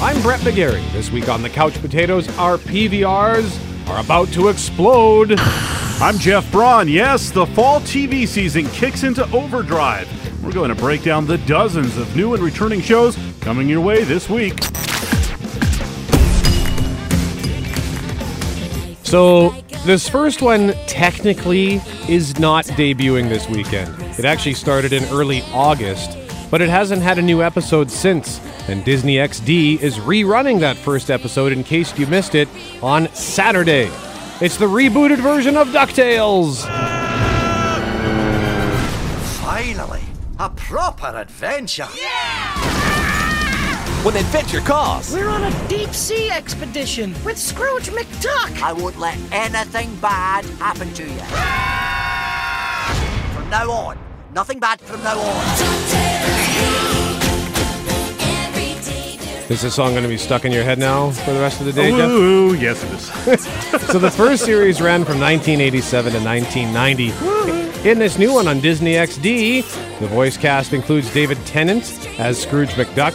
I'm Brett McGarry. This week on the Couch Potatoes, our PVRs are about to explode. I'm Jeff Braun. Yes, the fall TV season kicks into overdrive. We're going to break down the dozens of new and returning shows coming your way this week. So, this first one technically is not debuting this weekend. It actually started in early August, but it hasn't had a new episode since. And Disney XD is rerunning that first episode in case you missed it on Saturday. It's the rebooted version of DuckTales. Finally, a proper adventure. Yeah! When adventure calls, We're on a deep sea expedition with Scrooge McDuck. I won't let anything bad happen to you. From now on, nothing bad from now on. Is this song going to be stuck in your head now for the rest of the day, Jeff? Ooh, yes, it is. So the first series ran from 1987 to 1990. In this new one on Disney XD, the voice cast includes David Tennant as Scrooge McDuck,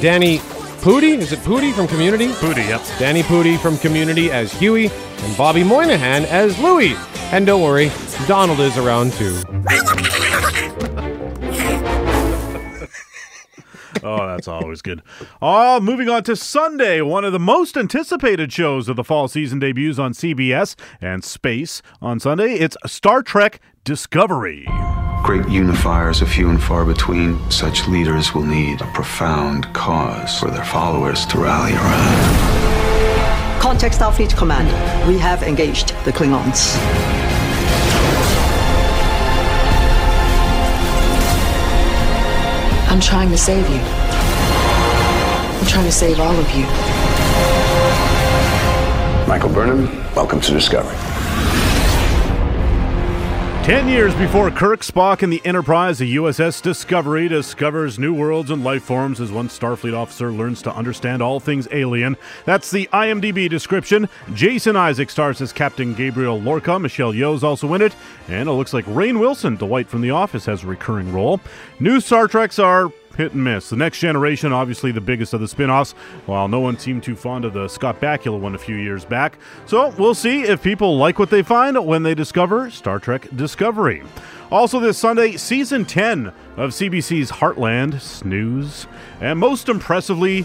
Danny Pudi, is it Pudi from Community? Booty, yep. Danny Pudi from Community as Huey, and Bobby Moynihan as Louie. And don't worry, Donald is around too. Oh, that's always good. Oh, moving on to Sunday, one of the most anticipated shows of the fall season debuts on CBS and Space on Sunday. It's Star Trek Discovery. Great unifiers are few and far between. Such leaders will need a profound cause for their followers to rally around. Contact Starfleet Command. We have engaged the Klingons. Trying to save you. I'm trying to save all of you. Michael Burnham, welcome to Discovery. Ten years before Kirk, Spock, and the Enterprise, the USS Discovery discovers new worlds and life forms as one Starfleet officer learns to understand all things alien. That's the IMDb description. Jason Isaacs stars as Captain Gabriel Lorca. Michelle Yeoh's also in it. And it looks like Rainn Wilson, Dwight from The Office, has a recurring role. New Star Treks are hit and miss. The Next Generation, obviously the biggest of the spin offs, while no one seemed too fond of the Scott Bakula one a few years back. So we'll see if people like what they find when they discover Star Trek Discovery. Also, this Sunday, season 10 of CBC's Heartland snooze. And most impressively,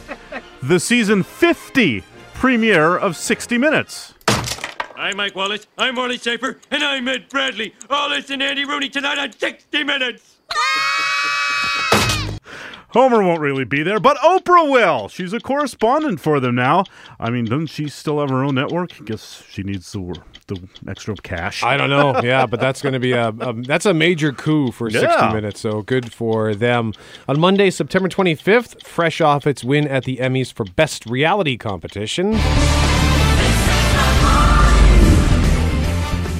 the season 50 premiere of 60 Minutes. I'm Mike Wallace. I'm Morley Safer, and I'm Ed Bradley. All this and Andy Rooney tonight on 60 Minutes. Ah! Homer won't really be there, but Oprah will. She's a correspondent for them now. I mean, doesn't she still have her own network? Guess she needs the the extra cash. I don't know. Yeah, but that's going to be a, a that's a major coup for 60 minutes. So good for them. On Monday, September 25th, fresh off its win at the Emmys for Best Reality Competition.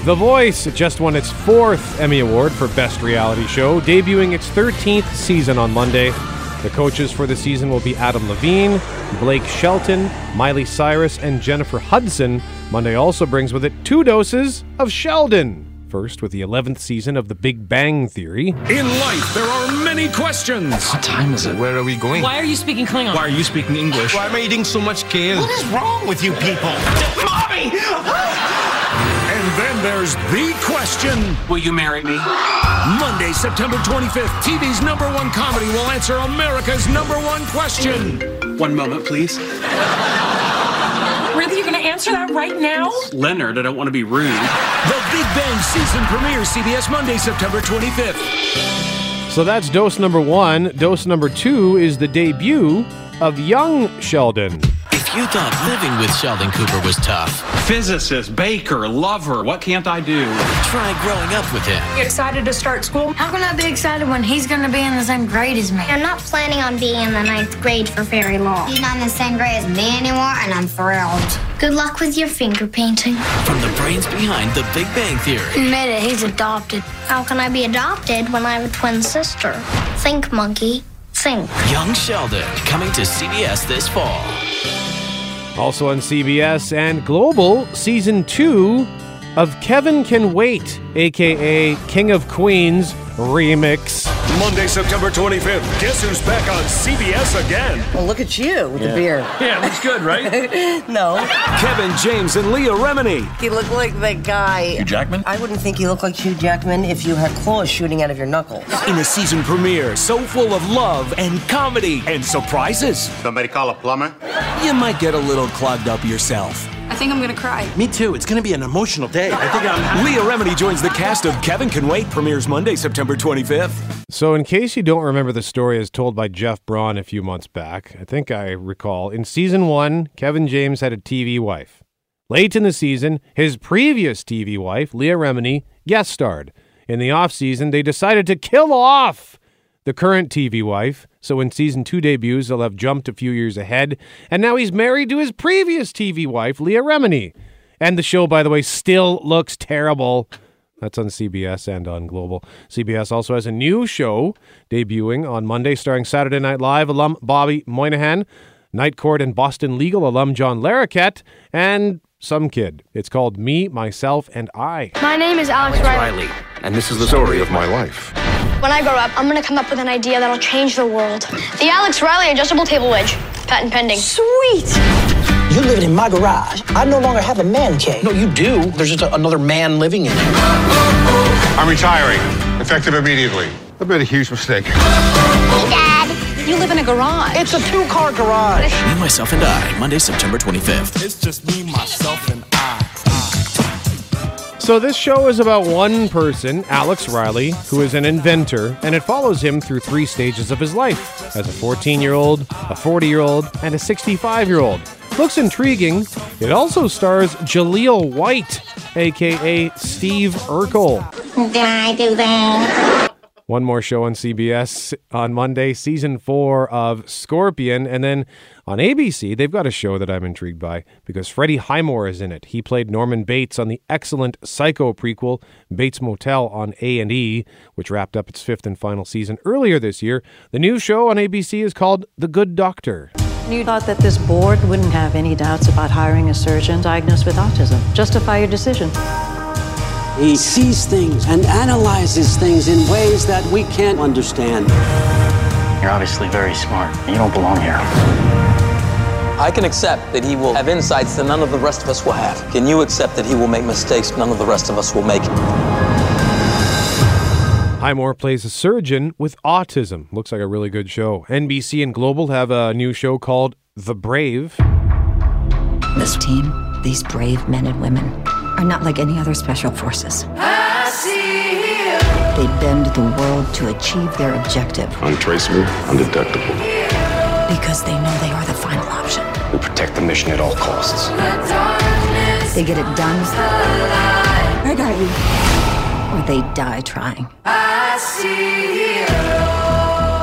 The Voice just won its fourth Emmy Award for Best Reality Show, debuting its 13th season on Monday. The coaches for the season will be Adam Levine, Blake Shelton, Miley Cyrus, and Jennifer Hudson. Monday also brings with it two doses of Sheldon. First, with the 11th season of The Big Bang Theory. In life, there are many questions. what time is it? Where are we going? Why are you speaking Klingon? Why are you speaking English? Why am I eating so much kale? What is wrong with you people? Mommy! And then there's the question. Will you marry me? Monday, September 25th, TV's number one comedy will answer America's number one question. One moment, please. Really? You're going to answer that right now? Leonard, I don't want to be rude. The Big Bang season premiere, CBS Monday, September 25th. So that's dose number one. Dose number two is the debut of young Sheldon. If you thought living with Sheldon Cooper was tough, Physicist, baker, lover. What can't I do? try growing up with him. You excited to start school? How can I be excited when he's gonna be in the same grade as me? I'm not planning on being in the ninth grade for very long. He's not in the same grade as me anymore, and I'm thrilled. Good luck with your finger painting. From the brains behind The Big Bang Theory. Who made it? He's adopted. How can I be adopted when I have a twin sister? Think, monkey. Think. Young Sheldon coming to CBS this fall. Also on CBS and Global, season two of Kevin Can Wait, aka King of Queens remix. Monday, September 25th. Guess who's back on CBS again? Well, look at you with the beard. Yeah, looks good, right? no. Kevin James and Leah Remini. You look like that guy. Hugh Jackman? I wouldn't think you look like Hugh Jackman if you had claws shooting out of your knuckles. In a season premiere so full of love and comedy and surprises, Somebody call a plumber? you might get a little clogged up yourself. I think I'm gonna cry. Me too. It's going to be an emotional day. I think I'm. Leah Remini joins the cast of Kevin Can Wait, premieres Monday, September 25th. So, in case you don't remember the story as told by Jeff Braun a few months back, I think I recall in season one, Kevin James had a TV wife. Late in the season, his previous TV wife, Leah Remini, guest starred. In the off season, they decided to kill off the current TV wife. So, when season two debuts, they'll have jumped a few years ahead. And now he's married to his previous TV wife, Leah Remini. And the show, by the way, still looks terrible. That's on CBS and on Global. CBS also has a new show debuting on Monday, starring Saturday Night Live alum Bobby Moynihan, Night Court and Boston Legal alum John Larroquette, and some kid. It's called Me, Myself, and I. My name is Alex Riley. and this is the story of my life. When I grow up, I'm gonna come up with an idea that'll change the world. The Alex Riley adjustable table wedge. Patent pending. Sweet! You're living in my garage. I no longer have a man cave. No, you do. There's just a, another man living in it. I'm retiring, effective immediately. I've made a huge mistake. Hey, Dad. You live in a garage. It's a two car garage. Me, Myself, and I, Monday, September 25th. It's just me, myself, and I. So, this show is about one person, Alex Riley, who is an inventor, and it follows him through three stages of his life as a 14 year old, a 40 year old, and a 65 year old. Looks intriguing. It also stars Jaleel White, aka Steve Urkel. Did I do that? One more show on CBS on Monday, season four of Scorpion. And then on ABC, they've got a show that I'm intrigued by because Freddie Highmore is in it. He played Norman Bates on the excellent Psycho prequel, Bates Motel on A&E, which wrapped up its fifth and final season earlier this year. The new show on ABC is called The Good Doctor. You thought that this board wouldn't have any doubts about hiring a surgeon diagnosed with autism. Justify your decision. He sees things and analyzes things in ways that we can't understand. You're obviously very smart. You don't belong here. I can accept that he will have insights that none of the rest of us will have. Can you accept that he will make mistakes none of the rest of us will make? Highmore plays a surgeon with autism. Looks like a really good show. NBC and Global have a new show called The Brave. This team, these brave men and women, are not like any other special forces. They bend the world to achieve their objective Untraceable, undetectable. because they know they are the final option. We protect the mission at all costs. They get it done, I got die, or they die trying. I see you.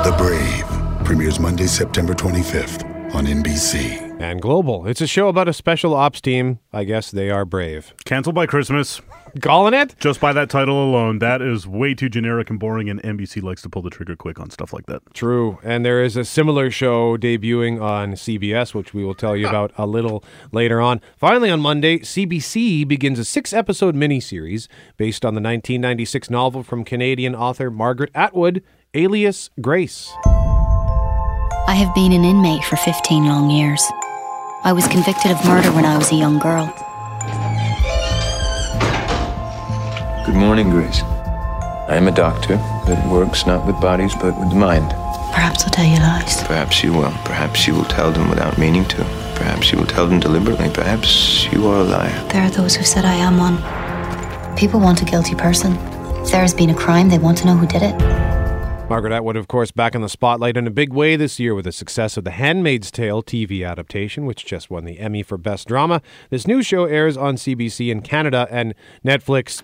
The Brave premieres Monday, September 25th on NBC. And Global. It's a show about a special ops team. I guess they are brave. Canceled by Christmas. Calling it? Just by that title alone. That is way too generic and boring, and NBC likes to pull the trigger quick on stuff like that. True. And there is a similar show debuting on CBS, which we will tell you about a little later on. Finally, on Monday, CBC begins a six episode miniseries based on the 1996 novel from Canadian author Margaret Atwood, Alias Grace. I have been an inmate for 15 long years. I was convicted of murder when I was a young girl. Good morning, Grace. I am a doctor that works not with bodies but with the mind. Perhaps I'll tell you lies. Perhaps you will. Perhaps you will tell them without meaning to. Perhaps you will tell them deliberately. Perhaps you are a liar. There are those who said I am one. People want a guilty person. If there has been a crime, they want to know who did it. Margaret Atwood, of course, back in the spotlight in a big way this year with the success of The Handmaid's Tale TV adaptation, which just won the Emmy for Best Drama. This new show airs on CBC in Canada and Netflix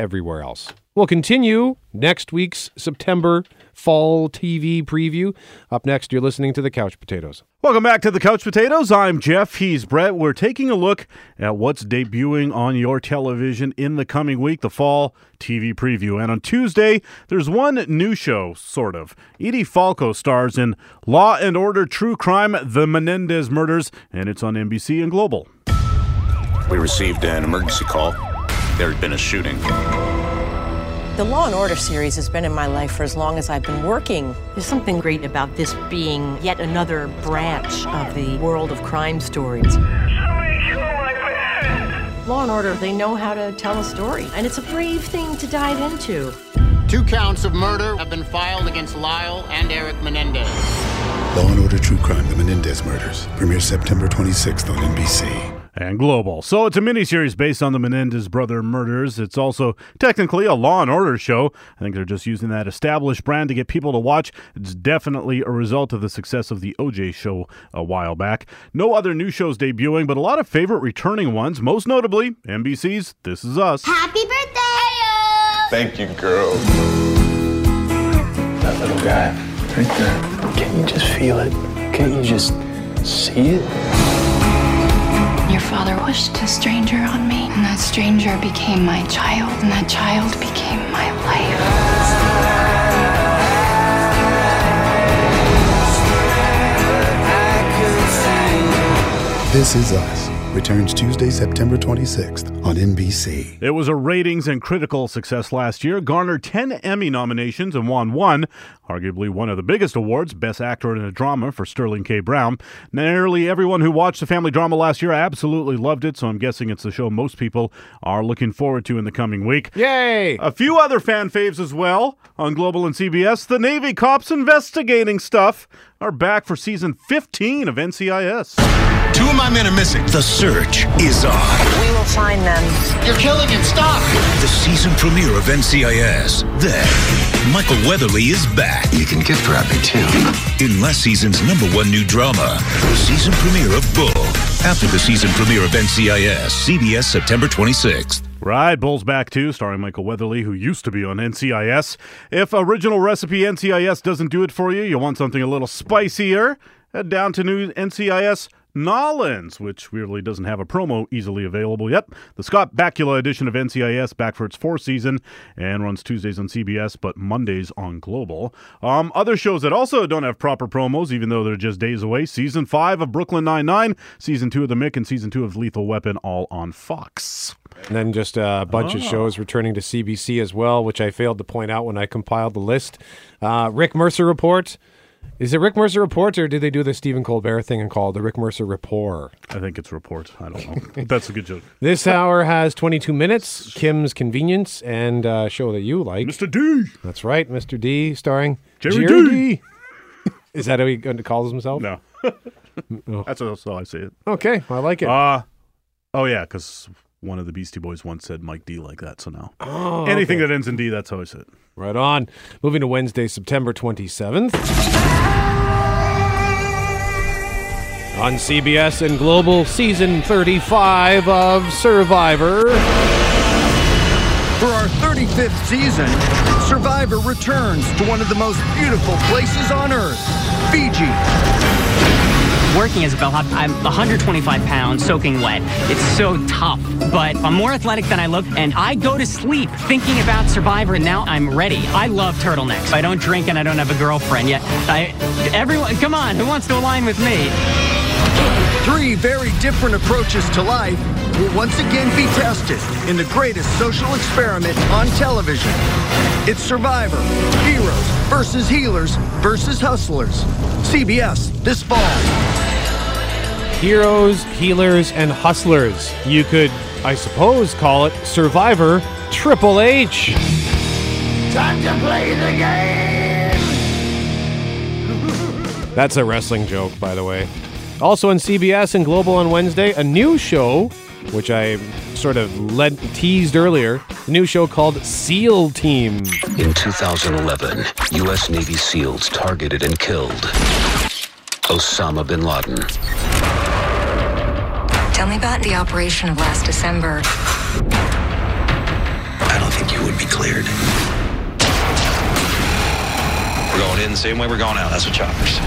everywhere else. We'll continue next week's September fall TV preview. Up next, you're listening to The Couch Potatoes. Welcome back to the Couch Potatoes. I'm Jeff. He's Brett. We're taking a look at what's debuting on your television in the coming week, the fall TV preview. And on Tuesday, there's one new show, sort of. Edie Falco stars in Law and Order True Crime: The Menendez Murders, and it's on NBC and Global. We received an emergency call. There had been a shooting. The Law and Order series has been in my life for as long as I've been working. There's something great about this being yet another branch of the world of crime stories. Law and Order, they know how to tell a story, and it's a brave thing to dive into. Two counts of murder have been filed against Lyle and Eric Menendez. Law and Order True Crime: The Menendez Murders premieres September 26th on NBC and Global. So it's a miniseries based on the Menendez brother murders. It's also technically a Law and Order show. I think they're just using that established brand to get people to watch. It's definitely a result of the success of the OJ show a while back. No other new shows debuting, but a lot of favorite returning ones. Most notably, NBC's This Is Us. Happy birthday! Thank you, girl. That little guy, right there. Can't you just feel it? Can't you just see it? Your father wished a stranger on me, and that stranger became my child, and that child became my life. This is Us returns Tuesday, September 26th on NBC. It was a ratings and critical success last year, garnered 10 Emmy nominations and won one, arguably one of the biggest awards, Best Actor in a Drama for Sterling K. Brown. Nearly everyone who watched the family drama last year absolutely loved it, so I'm guessing it's the show most people are looking forward to in the coming week. Yay! A few other fan faves as well on Global and CBS. The Navy Cops Investigating Stuff are back for season 15 of NCIS. Two of my men are missing. The search is on. We will find them. You're killing him. Stop. The season premiere of NCIS. Then, Michael Weatherly is back. You can gift wrap me too. In last season's number one new drama, the season premiere of Bull. After the season premiere of NCIS, CBS September 26th. Right, Bull's back too, starring Michael Weatherly, who used to be on NCIS. If original recipe NCIS doesn't do it for you, you want something a little spicier, head down to new NCIS Nollins, which weirdly doesn't have a promo easily available yet. The Scott Bakula edition of NCIS back for its fourth season and runs Tuesdays on CBS, but Mondays on Global. Um, other shows that also don't have proper promos, even though they're just days away. Season five of Brooklyn Nine Nine, season two of The Mick, and season two of Lethal Weapon, all on Fox. And then just a bunch oh. of shows returning to CBC as well, which I failed to point out when I compiled the list. Uh, Rick Mercer Report. Is it Rick Mercer Report or did they do the Stephen Colbert thing and call it the Rick Mercer Report? I think it's Report. I don't know. That's a good joke. This hour has 22 minutes. Kim's Convenience and a show that you like. Mr. D. That's right, Mr. D, starring Jerry, Jerry D. D. Is that how he calls himself? No. oh. That's how I say it. Okay, I like it. Uh, oh, yeah, because one of the Beastie Boys once said Mike D like that, so now oh, anything okay. that ends in D, that's how I say it. Right on. Moving to Wednesday, September 27th. On CBS and Global, season 35 of Survivor. For our 35th season, Survivor returns to one of the most beautiful places on earth, Fiji. Working as a bellhop, I'm 125 pounds, soaking wet. It's so tough, but I'm more athletic than I look, and I go to sleep thinking about Survivor, and now I'm ready. I love turtlenecks. I don't drink and I don't have a girlfriend yet. I, everyone, come on, who wants to align with me? Three very different approaches to life will once again be tested in the greatest social experiment on television. It's Survivor, Heroes versus Healers versus Hustlers. CBS this fall. Heroes, Healers, and Hustlers. You could, I suppose, call it Survivor Triple H. Time to play the game! That's a wrestling joke, by the way. Also on CBS and Global on Wednesday, a new show, which I sort of led, teased earlier, a new show called SEAL Team. In 2011, U.S. Navy SEALs targeted and killed Osama bin Laden. Tell me about the operation of last December. I don't think you would be cleared. We're going in the same way we're going out. That's what choppers.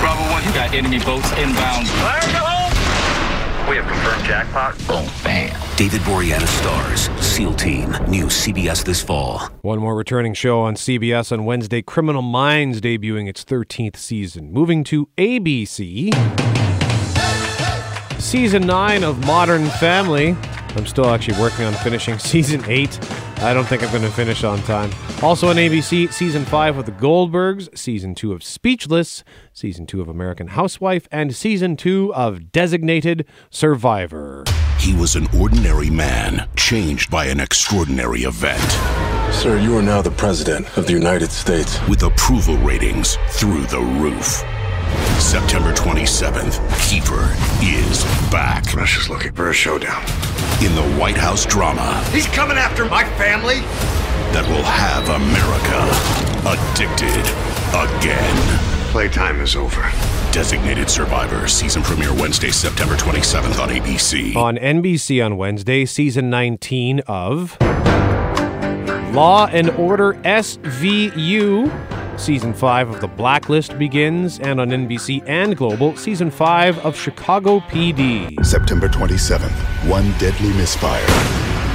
Bravo 1, you got enemy boats inbound. Fire, go home! We have confirmed jackpot. Boom, bam. David Boreanaz stars SEAL Team, new CBS this fall. One more returning show on CBS on Wednesday Criminal Minds debuting its 13th season. Moving to ABC. Season 9 of Modern Family. I'm still actually working on finishing season 8. I don't think I'm going to finish on time. Also on ABC, season five of The Goldbergs, season two of Speechless, season two of American Housewife, and season two of Designated Survivor. He was an ordinary man, changed by an extraordinary event. Sir, you are now the President of the United States. With approval ratings through the roof. September 27th, Kiefer is back. Russia's looking for a showdown. In the White House drama He's coming after my family. that will have America addicted again. Playtime is over. Designated Survivor season premiere Wednesday, September 27th on ABC. On NBC on Wednesday, season 19 of Law and Order SVU. Season 5 of The Blacklist begins, and on NBC and Global, Season 5 of Chicago PD. September 27th, one deadly misfire.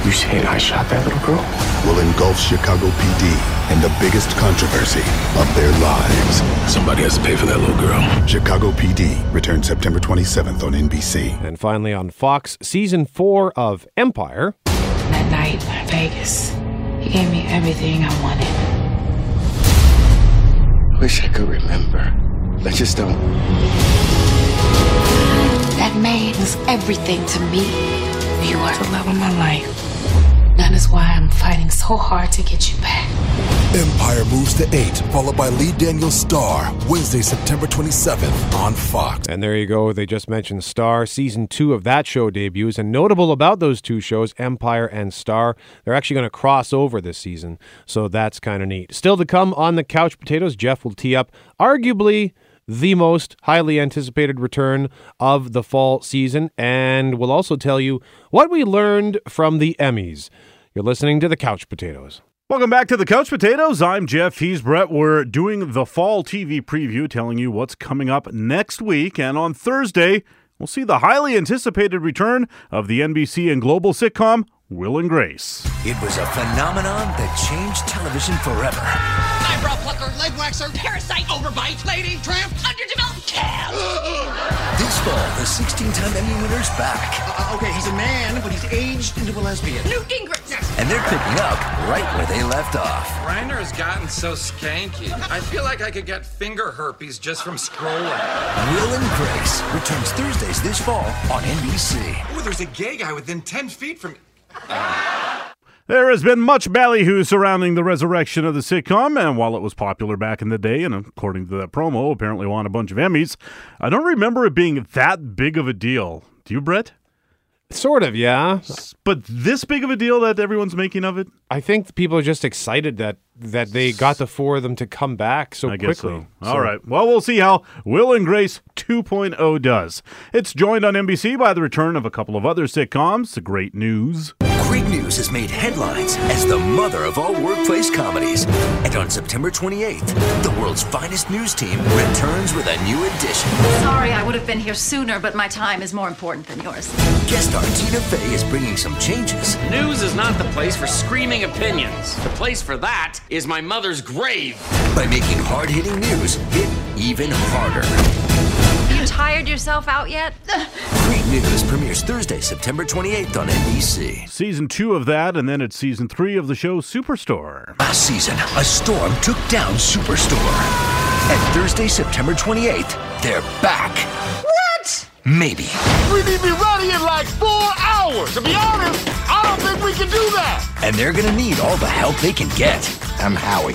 You saying I shot that little girl? Will engulf Chicago PD in the biggest controversy of their lives. Somebody has to pay for that little girl. Chicago PD returns September 27th on NBC. And finally on Fox, Season 4 of Empire. That night in Vegas, he gave me everything I wanted. Wish I could remember. I just don't. That maid was everything to me. You are the love of my life. That is why I'm fighting so hard to get you back. Empire moves to 8, followed by Lee Daniels Star, Wednesday, September 27th on Fox. And there you go. They just mentioned Star. Season two of that show debuts. And notable about those two shows, Empire and Star, they're actually going to cross over this season. So that's kind of neat. Still to come on the Couch Potatoes, Jeff will tee up arguably the most highly anticipated return of the fall season. And we'll also tell you what we learned from the Emmys. You're listening to the Couch Potatoes. Welcome back to the Couch Potatoes. I'm Jeff. He's Brett. We're doing the fall TV preview, telling you what's coming up next week. And on Thursday, we'll see the highly anticipated return of the NBC and global sitcom Will and Grace. It was a phenomenon that changed television forever. Eyebrow plucker, leg waxer, parasite, overbite, lady, tramp, underdeveloped cat. This fall, the 16-time Emmy winner's back. Uh, okay, he's a man, but he's aged into a lesbian. Newt Gingrich. Yes. And they're picking up right where they left off. Grindr has gotten so skanky. I feel like I could get finger herpes just from scrolling. Will and Grace returns Thursdays this fall on NBC. Oh, there's a gay guy within 10 feet from me. There has been much ballyhoo surrounding the resurrection of the sitcom, and while it was popular back in the day, and according to that promo, apparently won a bunch of Emmys, I don't remember it being that big of a deal. Do you, Brett? Sort of, yeah. But this big of a deal that everyone's making of it? I think people are just excited that that they got the four of them to come back so I guess quickly. so. All right. Well, we'll see how Will and Grace 2.0 does. It's joined on NBC by the return of a couple of other sitcoms. The great news. Great News has made headlines as the mother of all workplace comedies. And on September 28th, the world's finest news team returns with a new edition. Sorry, I would have been here sooner, but my time is more important than yours. Guest star Tina Fey is bringing some changes. News is not the place for screaming opinions. The place for that is my mother's grave. by making hard-hitting news hit even harder. You tired yourself out yet? Great News premieres Thursday, September 28th on NBC. Season two of that, and then it's season three of the show Superstore. Last season, a storm took down Superstore. And Thursday, September 28th, they're back. What? Maybe. We need to be ready in like four hours. To be honest, I don't think we can do that. And they're gonna need all the help they can get. I'm Howie.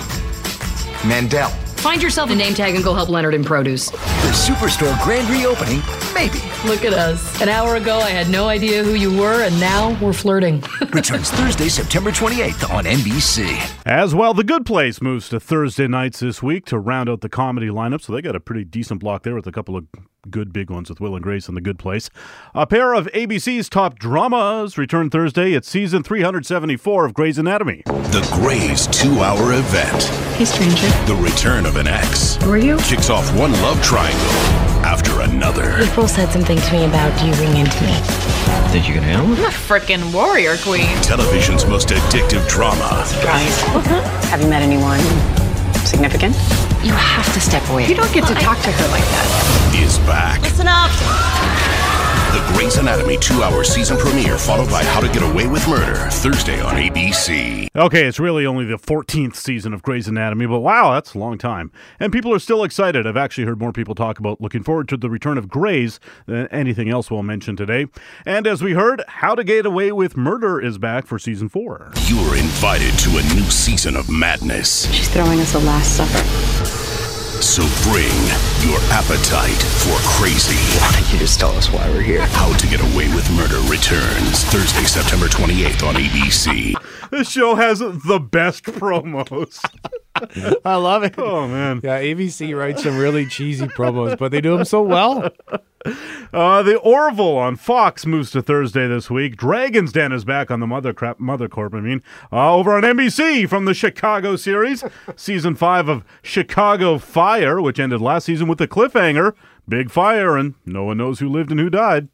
Mandel. Find yourself a name tag and go help Leonard in produce. The Superstore grand reopening, maybe. Look at us. An hour ago, I had no idea who you were, and now we're flirting. Returns Thursday, September 28th on NBC. As well, The Good Place moves to Thursday nights this week to round out the comedy lineup. So they got a pretty decent block there with a couple of good big ones with Will and Grace and The Good Place. A pair of ABC's top dramas return Thursday. It's season 374 of Grey's Anatomy. The Grey's two-hour event. Hey, stranger. The return of an ex. Who are you? Kicks off one love triangle after another. April said something to me about you being into me. Think you can handle I'm a freaking warrior queen. Television's most addictive drama. Surprise. Have you met anyone significant? You have to step away. You don't get to talk to her like that. Is back. Listen up. The Grey's Anatomy two-hour season premiere, followed by How to Get Away with Murder, Thursday on ABC. Okay, it's really only the 14th season of Grey's Anatomy, but wow, that's a long time. And people are still excited. I've actually heard more people talk about looking forward to the return of Grey's than anything else we'll mention today. And as we heard, How to Get Away with Murder is back for season four. You're invited to a new season of madness. She's throwing us a last supper. So bring your appetite for crazy. Why don't you just tell us why we're here? How to Get Away with Murder returns Thursday, September 28th on ABC. This show has the best promos. I love it. Oh man. Yeah, ABC writes some really cheesy promos, but they do them so well. Uh, the Orville on Fox moves to Thursday this week. Dragon's Den is back on the Mother Crap Mother Corp. I mean, uh, over on NBC from the Chicago series, season five of Chicago Fire, which ended last season with a cliffhanger, big fire, and no one knows who lived and who died.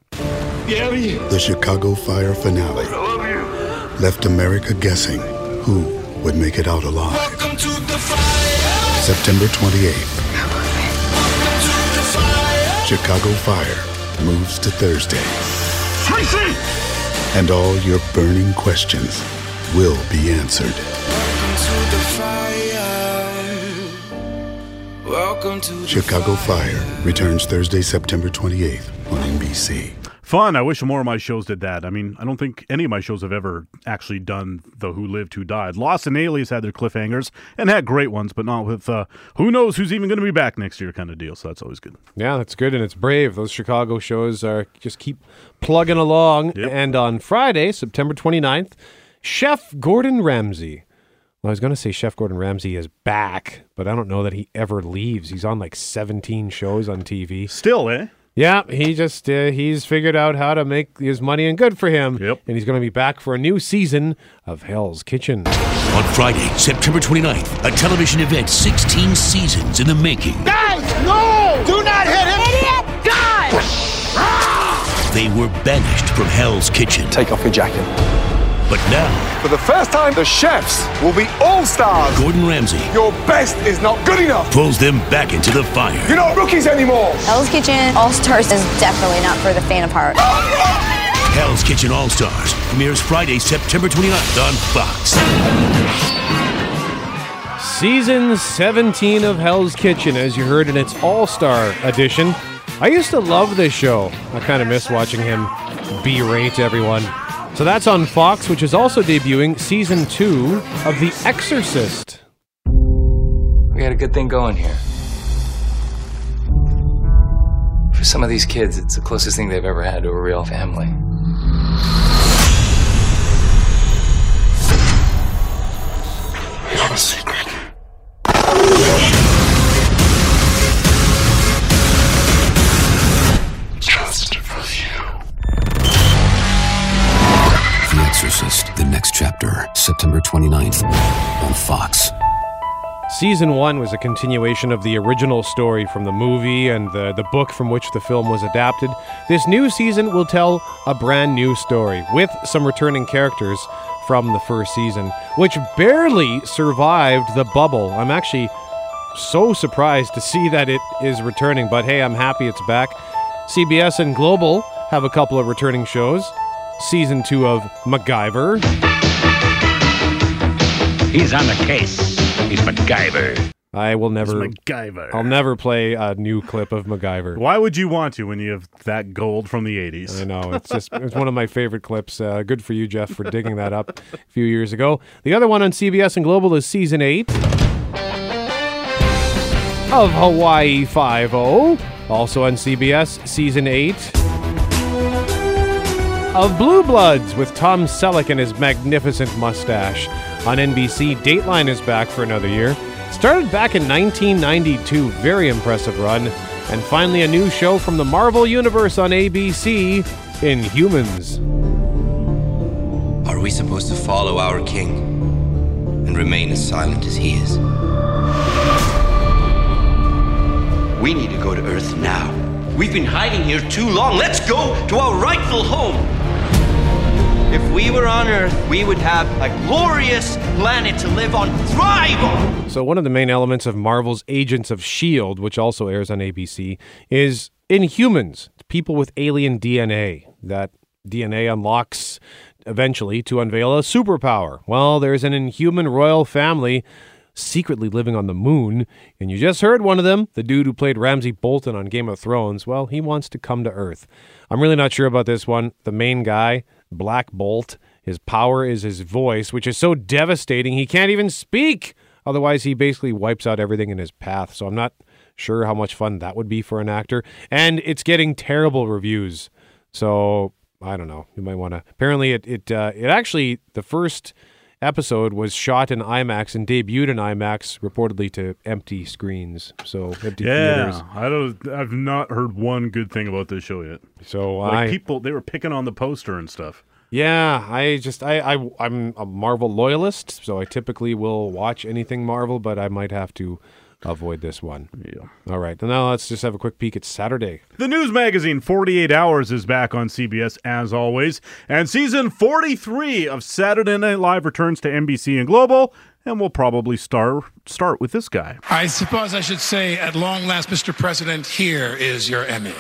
The Chicago Fire finale left America guessing who would make it out alive. September 28th. Chicago Fire moves to Thursday. Tracy! And all your burning questions will be answered. Welcome to the fire. Welcome to Chicago Fire returns Thursday, September 28th on NBC. Fun. I wish more of my shows did that. I mean, I don't think any of my shows have ever actually done the Who Lived, Who Died. Lost and Alias had their cliffhangers and had great ones, but not with uh, who knows who's even going to be back next year kind of deal. So that's always good. Yeah, that's good, and it's brave. Those Chicago shows are just keep plugging along. And on Friday, September 29th, Chef Gordon Ramsay. Well, I was going to say Chef Gordon Ramsay is back, but I don't know that he ever leaves. He's on like 17 shows on TV. Still, eh? Yeah, he just uh, he's figured out how to make his money, and good for him. Yep. And he's going to be back for a new season of Hell's Kitchen. On Friday, September 29th, a television event 16 seasons in the making. Guys, no! Do not hit him! Idiot! God! They were banished from Hell's Kitchen. Take off your jacket. But now, For the first time, the chefs will be all stars. Gordon Ramsay Your best is not good enough. pulls them back into the fire. You're not rookies anymore. Hell's Kitchen All Stars is definitely not for the faint of heart. Hell's Kitchen All Stars premieres Friday, September 29th on Fox. Season 17 of Hell's Kitchen, as you heard in its All Star edition. I used to love this show. I kind of miss watching him berate everyone. So that's on Fox, which is also debuting season two of The Exorcist. We had a good thing going here. For some of these kids, it's the closest thing they've ever had to a real family. We have a secret. Exorcist, the next chapter, September 29th on Fox. Season one was a continuation of the original story from the movie and the, the book from which the film was adapted. This new season will tell a brand new story with some returning characters from the first season, which barely survived the bubble. I'm actually so surprised to see that it is returning, but hey, I'm happy it's back. CBS and Global have a couple of returning shows. Season two of MacGyver. He's on the case. He's MacGyver. I will never. MacGyver. I'll never play a new clip of MacGyver. Why would you want to when you have that gold from the 80s? I know. It's just it's one of my favorite clips. Uh, good for you, Jeff, for digging that up a few years ago. The other one on CBS and Global is season eight of Hawaii Five O. Also on CBS, season eight of Blue Bloods with Tom Selleck and his magnificent mustache. On NBC, Dateline is back for another year. Started back in 1992, very impressive run. And finally, a new show from the Marvel Universe on ABC, Inhumans. Are we supposed to follow our king and remain as silent as he is? We need to go to Earth now. We've been hiding here too long. Let's go to our rightful home. If we were on Earth, we would have a glorious planet to live on, thrive on. So, one of the main elements of Marvel's Agents of S.H.I.E.L.D., which also airs on ABC, is Inhumans, people with alien DNA. That DNA unlocks eventually to unveil a superpower. Well, there's an Inhuman royal family secretly living on the moon, and you just heard one of them, the dude who played Ramsay Bolton on Game of Thrones. Well, he wants to come to Earth. I'm really not sure about this one. The main guy, Black Bolt, his power is his voice, which is so devastating he can't even speak. Otherwise, he basically wipes out everything in his path. So I'm not sure how much fun that would be for an actor. And it's getting terrible reviews. So I don't know. You might want to. Apparently, it it uh, it actually the first episode was shot in IMAX and debuted in IMAX, reportedly to empty screens. So empty Yeah, theaters. I don't. I've not heard one good thing about this show yet. So like I people, they were picking on the poster and stuff. Yeah, I just I, I I'm a Marvel loyalist, so I typically will watch anything Marvel, but I might have to avoid this one. Yeah. All right. Now let's just have a quick peek at Saturday. The news magazine 48 Hours is back on CBS as always, and season 43 of Saturday Night Live returns to NBC and Global, and we'll probably start start with this guy. I suppose I should say, at long last, Mr. President, here is your Emmy.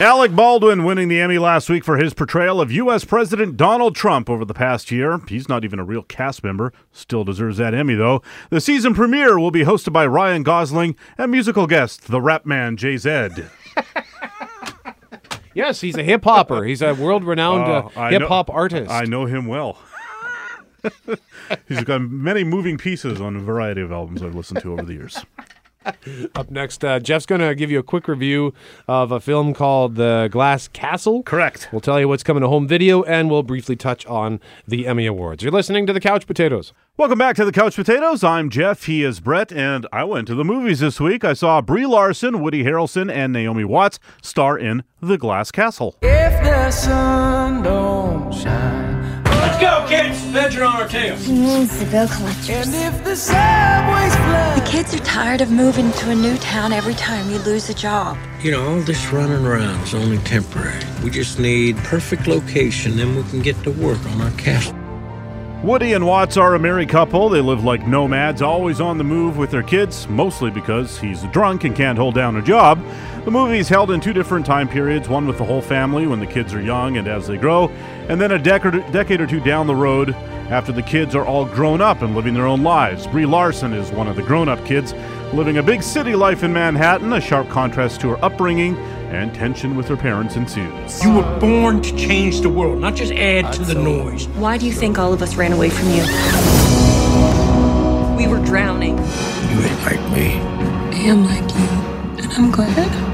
Alec Baldwin winning the Emmy last week for his portrayal of U.S. President Donald Trump over the past year. He's not even a real cast member. Still deserves that Emmy, though. The season premiere will be hosted by Ryan Gosling and musical guest, the rap man Jay Z. Yes, he's a hip hopper. He's a world renowned Oh, uh, hip hop artist. I know him well. He's got many moving pieces on a variety of albums I've listened to over the years. Up next, uh, Jeff's going to give you a quick review of a film called The Glass Castle. Correct. We'll tell you what's coming to home video, and we'll briefly touch on the Emmy Awards. You're listening to the Couch Potatoes. Welcome back to the Couch Potatoes. I'm Jeff. He is Brett, and I went to the movies this week. I saw Brie Larson, Woody Harrelson, and Naomi Watts star in The Glass Castle. If the sun don't shine. Let's go, kids! Venture on our tails. He means the bill collectors. And if the subway's The kids are tired of moving to a new town every time you lose a job. You know, all this running around is only temporary. We just need perfect location, then we can get to work on our castle. Woody and Watts are a married couple. They live like nomads, always on the move with their kids, mostly because he's drunk and can't hold down a job. The movie is held in two different time periods one with the whole family when the kids are young and as they grow, and then a decade, decade or two down the road after the kids are all grown up and living their own lives. Brie Larson is one of the grown up kids living a big city life in Manhattan, a sharp contrast to her upbringing, and tension with her parents ensues. You were born to change the world, not just add to the noise. Why do you think all of us ran away from you? We were drowning. You ain't like me. I am like you, and I'm glad.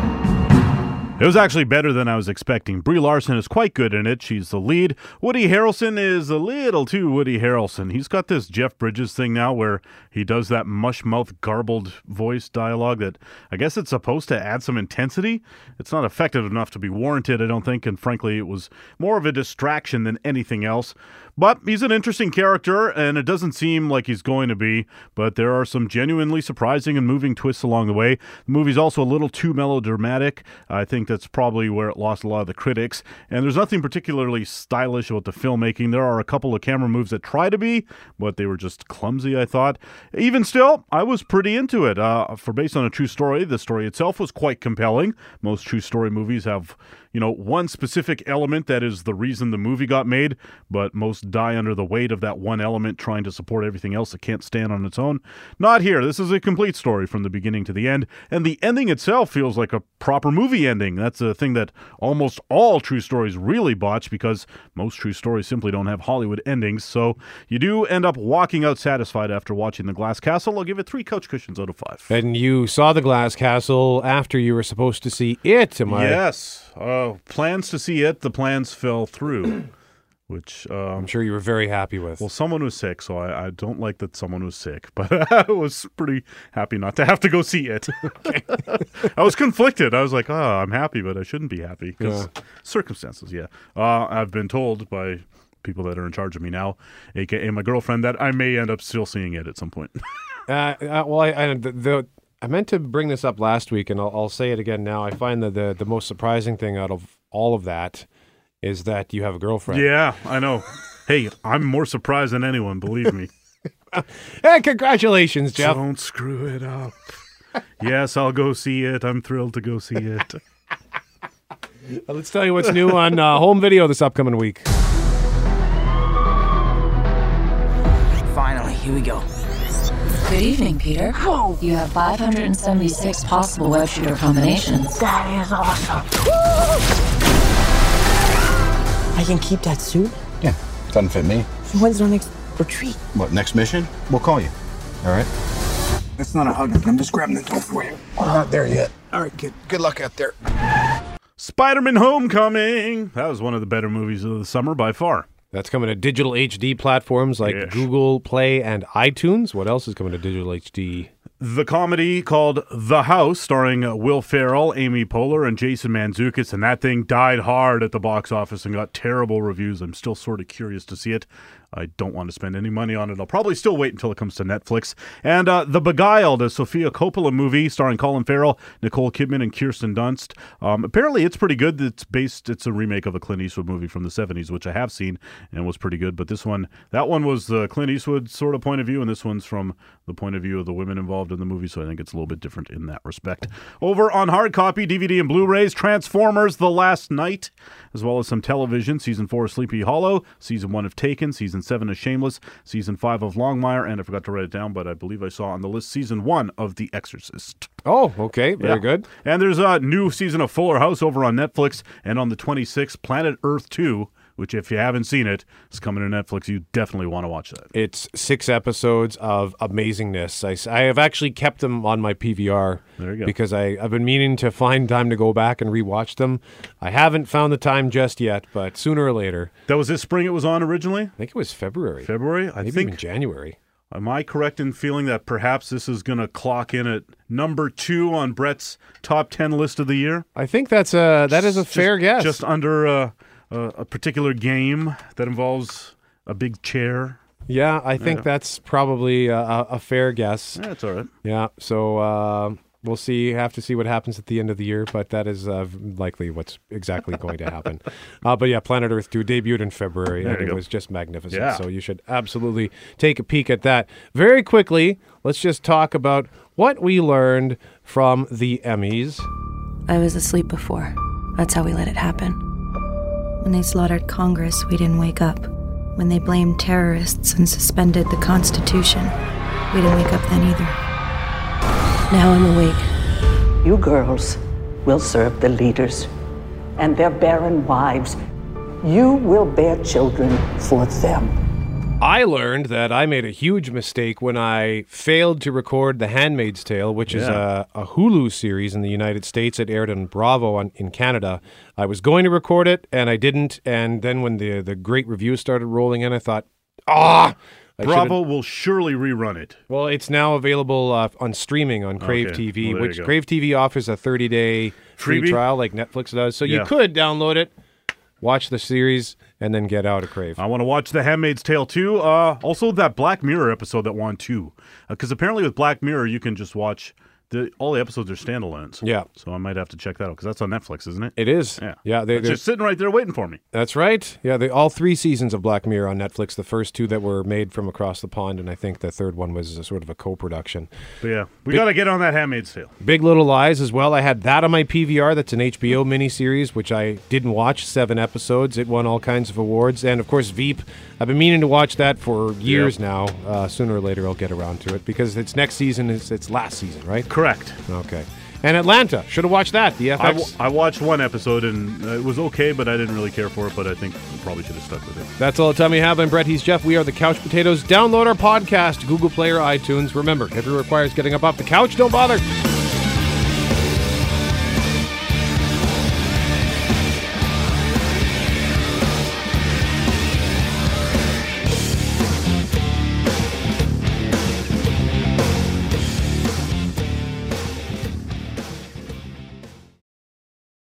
It was actually better than I was expecting. Brie Larson is quite good in it. She's the lead. Woody Harrelson is a little too Woody Harrelson. He's got this Jeff Bridges thing now where he does that mush mouth garbled voice dialogue that I guess it's supposed to add some intensity. It's not effective enough to be warranted, I don't think, and frankly, it was more of a distraction than anything else. But he's an interesting character, and it doesn't seem like he's going to be. But there are some genuinely surprising and moving twists along the way. The movie's also a little too melodramatic. I think that's probably where it lost a lot of the critics. And there's nothing particularly stylish about the filmmaking. There are a couple of camera moves that try to be, but they were just clumsy, I thought. Even still, I was pretty into it. Uh, for based on a true story, the story itself was quite compelling. Most true story movies have you know, one specific element that is the reason the movie got made, but most die under the weight of that one element trying to support everything else that can't stand on its own. Not here. This is a complete story from the beginning to the end, and the ending itself feels like a proper movie ending. That's a thing that almost all true stories really botch because most true stories simply don't have Hollywood endings. So you do end up walking out satisfied after watching The Glass Castle. I'll give it three couch cushions out of five. And you saw the Glass Castle after you were supposed to see it. Am I? Yes. Uh, plans to see it, the plans fell through, which um, I'm sure you were very happy with. Well, someone was sick, so I, I don't like that someone was sick, but I was pretty happy not to have to go see it. I was conflicted. I was like, oh, I'm happy, but I shouldn't be happy because Yeah. circumstances. Yeah, uh, I've been told by people that are in charge of me now, aka my girlfriend, that I may end up still seeing it at some point. Uh, uh, well, I, I, the, the, I meant to bring this up last week, and I'll, I'll say it again now. I find that the, the most surprising thing out of all of that is that you have a girlfriend. yeah, I know. Hey, I'm more surprised than anyone. Believe me. Hey, congratulations, Jeff. Don't screw it up. yes, I'll go see it. I'm thrilled to go see it. Let's tell you what's new on uh, home video this upcoming week. Finally, here we go. Good evening, Peter. You have 576 possible web shooter combinations. That is awesome. I can keep that suit? Yeah, doesn't fit me. So when's our next retreat? What, next mission? We'll call you. All right? That's not a hug. I'm just grabbing the door for you. We're not there yet. All right, kid. Good luck out there. Spider Man Homecoming. That was one of the better movies of the summer by far. That's coming to digital HD platforms like Yes. Google Play and iTunes. What else is coming to digital HD? The comedy called The House, starring uh, Will Ferrell, Amy Poehler, and Jason Mantzoukas, and that thing died hard at the box office and got terrible reviews. I'm still sort of curious to see it. I don't want to spend any money on it. I'll probably still wait until it comes to Netflix. And uh, The Beguiled, a Sofia Coppola movie starring Colin Farrell, Nicole Kidman, and Kirsten Dunst. Um, apparently, it's pretty good. It's based. It's a remake of a Clint Eastwood movie from the '70s, which I have seen and was pretty good. But this one, that one was the Clint Eastwood sort of point of view, and this one's from the point of view of the women involved in the movie. So I think it's a little bit different in that respect. Over on hard copy, DVD, and Blu-rays, Transformers: The Last Knight, as well as some television. Season four of Sleepy Hollow, season one of Taken, season seven of Shameless, season five of Longmire, and I forgot to write it down, but I believe I saw on the list season one of The Exorcist. Oh, okay. Very Yeah. good. And there's a new season of Fuller House over on Netflix, and on the 26th, Planet Earth 2, which if you haven't seen it, it, is coming to Netflix. You definitely want to watch that. It's six episodes of amazingness. I, I have actually kept them on my PVR There you go. because I, I've been meaning to find time to go back and rewatch them. I haven't found the time just yet, but sooner or later. That was this spring it was on originally? I think it was February. February? I Maybe think even January. Am I correct in feeling that perhaps this is going to clock in at number two on Brett's top 10 list of the year? I think that's a that is a Just- fair guess. Just under uh, a, a particular game that involves a big chair. yeah, I think Yeah. that's probably a, a, a fair guess. Yeah, That's all right. Yeah, so uh, we'll see. Have to see what happens at the end of the year, but that is uh, likely what's exactly going to happen. Uh, but yeah, Planet Earth 2 debuted in February, There and it go. was just magnificent. Yeah. So you should absolutely take a peek at that. Very quickly, let's just talk about what we learned from the Emmys. I was asleep before. That's how we let it happen. When they slaughtered Congress, we didn't wake up. When they blamed terrorists and suspended the Constitution, we didn't wake up then either. Now I'm awake. You girls will serve the leaders and their barren wives. You will bear children for them. I learned that I made a huge mistake when I failed to record The Handmaid's Tale, which is a, a Hulu series in the United States. It aired on Bravo on, in Canada. I was going to record it, and I didn't. And then when the, the great reviews started rolling in, I thought, ah! I should've- Bravo will surely rerun it. Well, it's now available uh, on streaming on Crave Okay. TV, Well, which. Crave TV offers a 30 day free trial like Netflix does. So Yeah. you could download it, watch the series, and then get out of Crave. I want to watch The Handmaid's Tale too. Uh, also, that Black Mirror episode that won too, because apparently with Black Mirror you can just watch the all the episodes are standalones. Yeah. So I might have to check that out because that's on Netflix, isn't it? It is. Yeah. Yeah. They, they're just sitting right there waiting for me. That's right. Yeah, they, all three seasons of Black Mirror on Netflix. The first two that were made from across the pond, and I think the third one was a sort of a co-production. But yeah, we got to get on that Handmaid's Tale. Big Little Lies as well. I had that on my PVR. That's an HBO miniseries, which I didn't watch. Seven episodes. It won all kinds of awards, and of course Veep. I've been meaning to watch that for years now. Uh, sooner or later, I'll get around to it because it's next season. It's, it's last season, right? Correct. Okay. And Atlanta. Should have watched that. The I, FX. w- I watched one episode and uh, it was okay, but I didn't really care for it. But I think I probably should have stuck with it. That's all the time we have. I'm Brett. He's Jeff. We are the Couch Potatoes. Download our podcast, Google Play or iTunes. Remember, if it requires getting up off the couch, don't bother.